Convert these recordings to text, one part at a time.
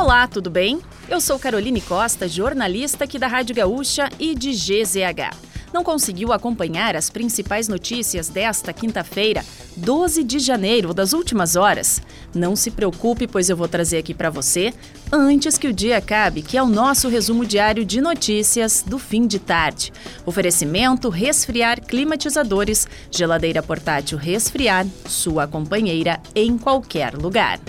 Olá, tudo bem? Eu sou Caroline Costa, jornalista aqui da Rádio Gaúcha e de GZH. Não conseguiu acompanhar as principais notícias desta quinta-feira, 12 de janeiro, das últimas horas? Não se preocupe, pois eu vou trazer aqui para você antes que o dia acabe, que é o nosso resumo diário de notícias do fim de tarde. Oferecimento: resfriar climatizadores, geladeira portátil resfriar, sua companheira em qualquer lugar.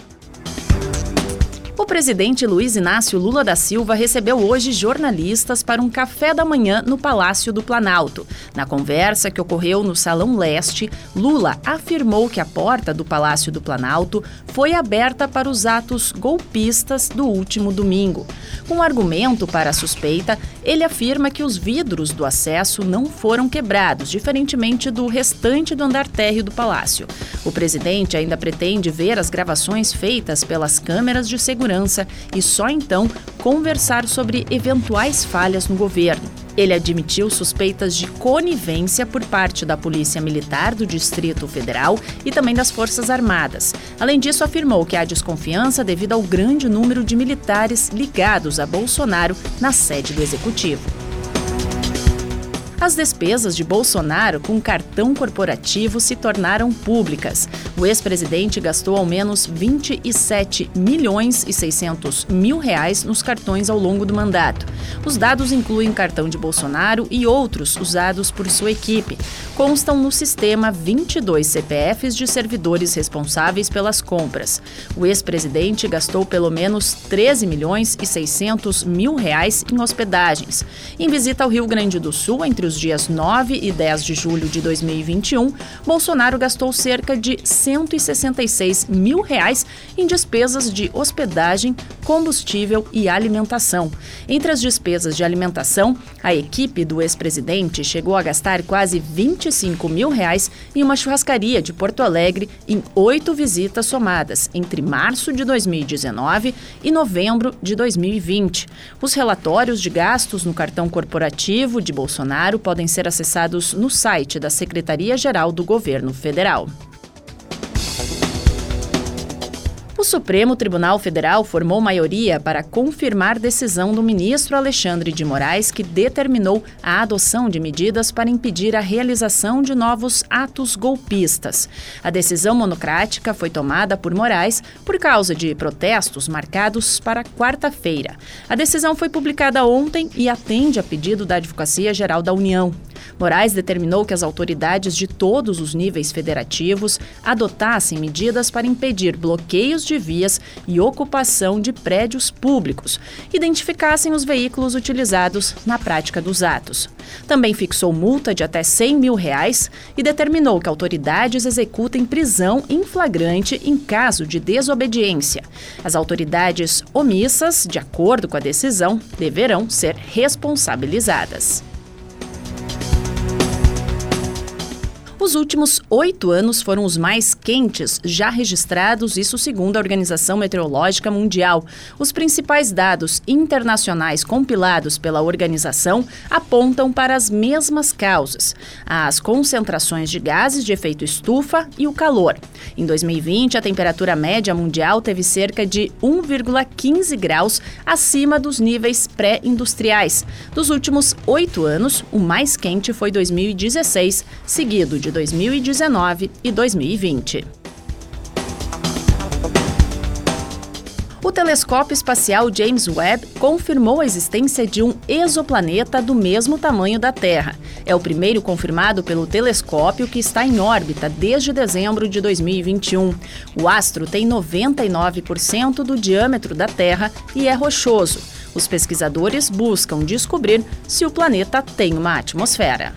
O presidente Luiz Inácio Lula da Silva recebeu hoje jornalistas para um café da manhã no Palácio do Planalto. Na conversa que ocorreu no Salão Leste, Lula afirmou que a porta do Palácio do Planalto foi aberta para os atos golpistas do último domingo. Com argumento para a suspeita, ele afirma que os vidros do acesso não foram quebrados, diferentemente do restante do andar térreo do palácio. O presidente ainda pretende ver as gravações feitas pelas câmeras de segurança e só então conversar sobre eventuais falhas no governo. Ele admitiu suspeitas de conivência por parte da Polícia Militar do Distrito Federal e também das Forças Armadas. Além disso, afirmou que há desconfiança devido ao grande número de militares ligados a Bolsonaro na sede do Executivo. As despesas de Bolsonaro com cartão corporativo se tornaram públicas. O ex-presidente gastou ao menos 27 milhões e 600 mil reais nos cartões ao longo do mandato. Os dados incluem cartão de Bolsonaro e outros usados por sua equipe. Constam no sistema 22 CPFs de servidores responsáveis pelas compras. O ex-presidente gastou pelo menos 13 milhões e 600 mil reais em hospedagens. Em visita ao Rio Grande do Sul entre os os dias 9 e 10 de julho de 2021, Bolsonaro gastou cerca de 166 mil reais em despesas de hospedagem, combustível e alimentação. Entre as despesas de alimentação, a equipe do ex-presidente chegou a gastar quase 25 mil reais em uma churrascaria de Porto Alegre em oito visitas somadas entre março de 2019 e novembro de 2020. Os relatórios de gastos no cartão corporativo de Bolsonaro podem ser acessados no site da Secretaria-Geral do Governo Federal. O Supremo Tribunal Federal formou maioria para confirmar decisão do ministro Alexandre de Moraes que determinou a adoção de medidas para impedir a realização de novos atos golpistas. A decisão monocrática foi tomada por Moraes por causa de protestos marcados para quarta-feira. A decisão foi publicada ontem e atende a pedido da Advocacia Geral da União. Moraes determinou que as autoridades de todos os níveis federativos adotassem medidas para impedir bloqueios de vias e ocupação de prédios públicos, identificassem os veículos utilizados na prática dos atos. Também fixou multa de até 100 mil reais e determinou que autoridades executem prisão em flagrante em caso de desobediência. As autoridades omissas, de acordo com a decisão, deverão ser responsabilizadas. Os últimos oito anos foram os mais quentes já registrados, isso segundo a Organização Meteorológica Mundial. Os principais dados internacionais compilados pela organização apontam para as mesmas causas: as concentrações de gases de efeito estufa e o calor. Em 2020, a temperatura média mundial teve cerca de 1,15 graus acima dos níveis pré-industriais. Dos últimos oito anos, o mais quente foi 2016, seguido de 2019 e 2020. O telescópio espacial James Webb confirmou a existência de um exoplaneta do mesmo tamanho da Terra. É o primeiro confirmado pelo telescópio que está em órbita desde dezembro de 2021. O astro tem 99% do diâmetro da Terra e é rochoso. Os pesquisadores buscam descobrir se o planeta tem uma atmosfera.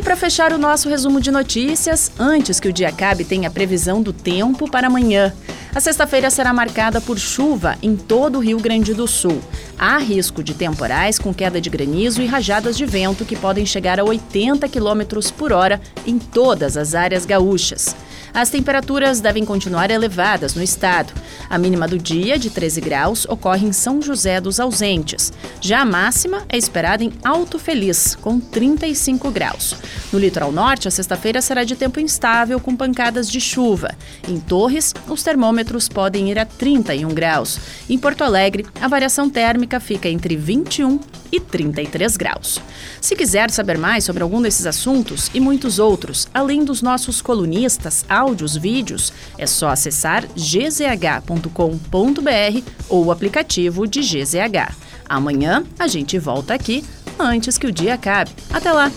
E para fechar o nosso resumo de notícias, antes que o dia acabe, tem a previsão do tempo para amanhã. A sexta-feira será marcada por chuva em todo o Rio Grande do Sul. Há risco de temporais com queda de granizo e rajadas de vento que podem chegar a 80 km por hora em todas as áreas gaúchas. As temperaturas devem continuar elevadas no estado. A mínima do dia, de 13 graus, ocorre em São José dos Ausentes. Já a máxima é esperada em Alto Feliz, com 35 graus. No litoral norte, a sexta-feira será de tempo instável, com pancadas de chuva. Em Torres, os termômetros podem ir a 31 graus. Em Porto Alegre, a variação térmica fica entre 21 e 33 graus. Se quiser saber mais sobre algum desses assuntos e muitos outros, além dos nossos colunistas, áudios, vídeos, é só acessar gzh.com.br ou o aplicativo de GZH. Amanhã a gente volta aqui antes que o dia acabe. Até lá!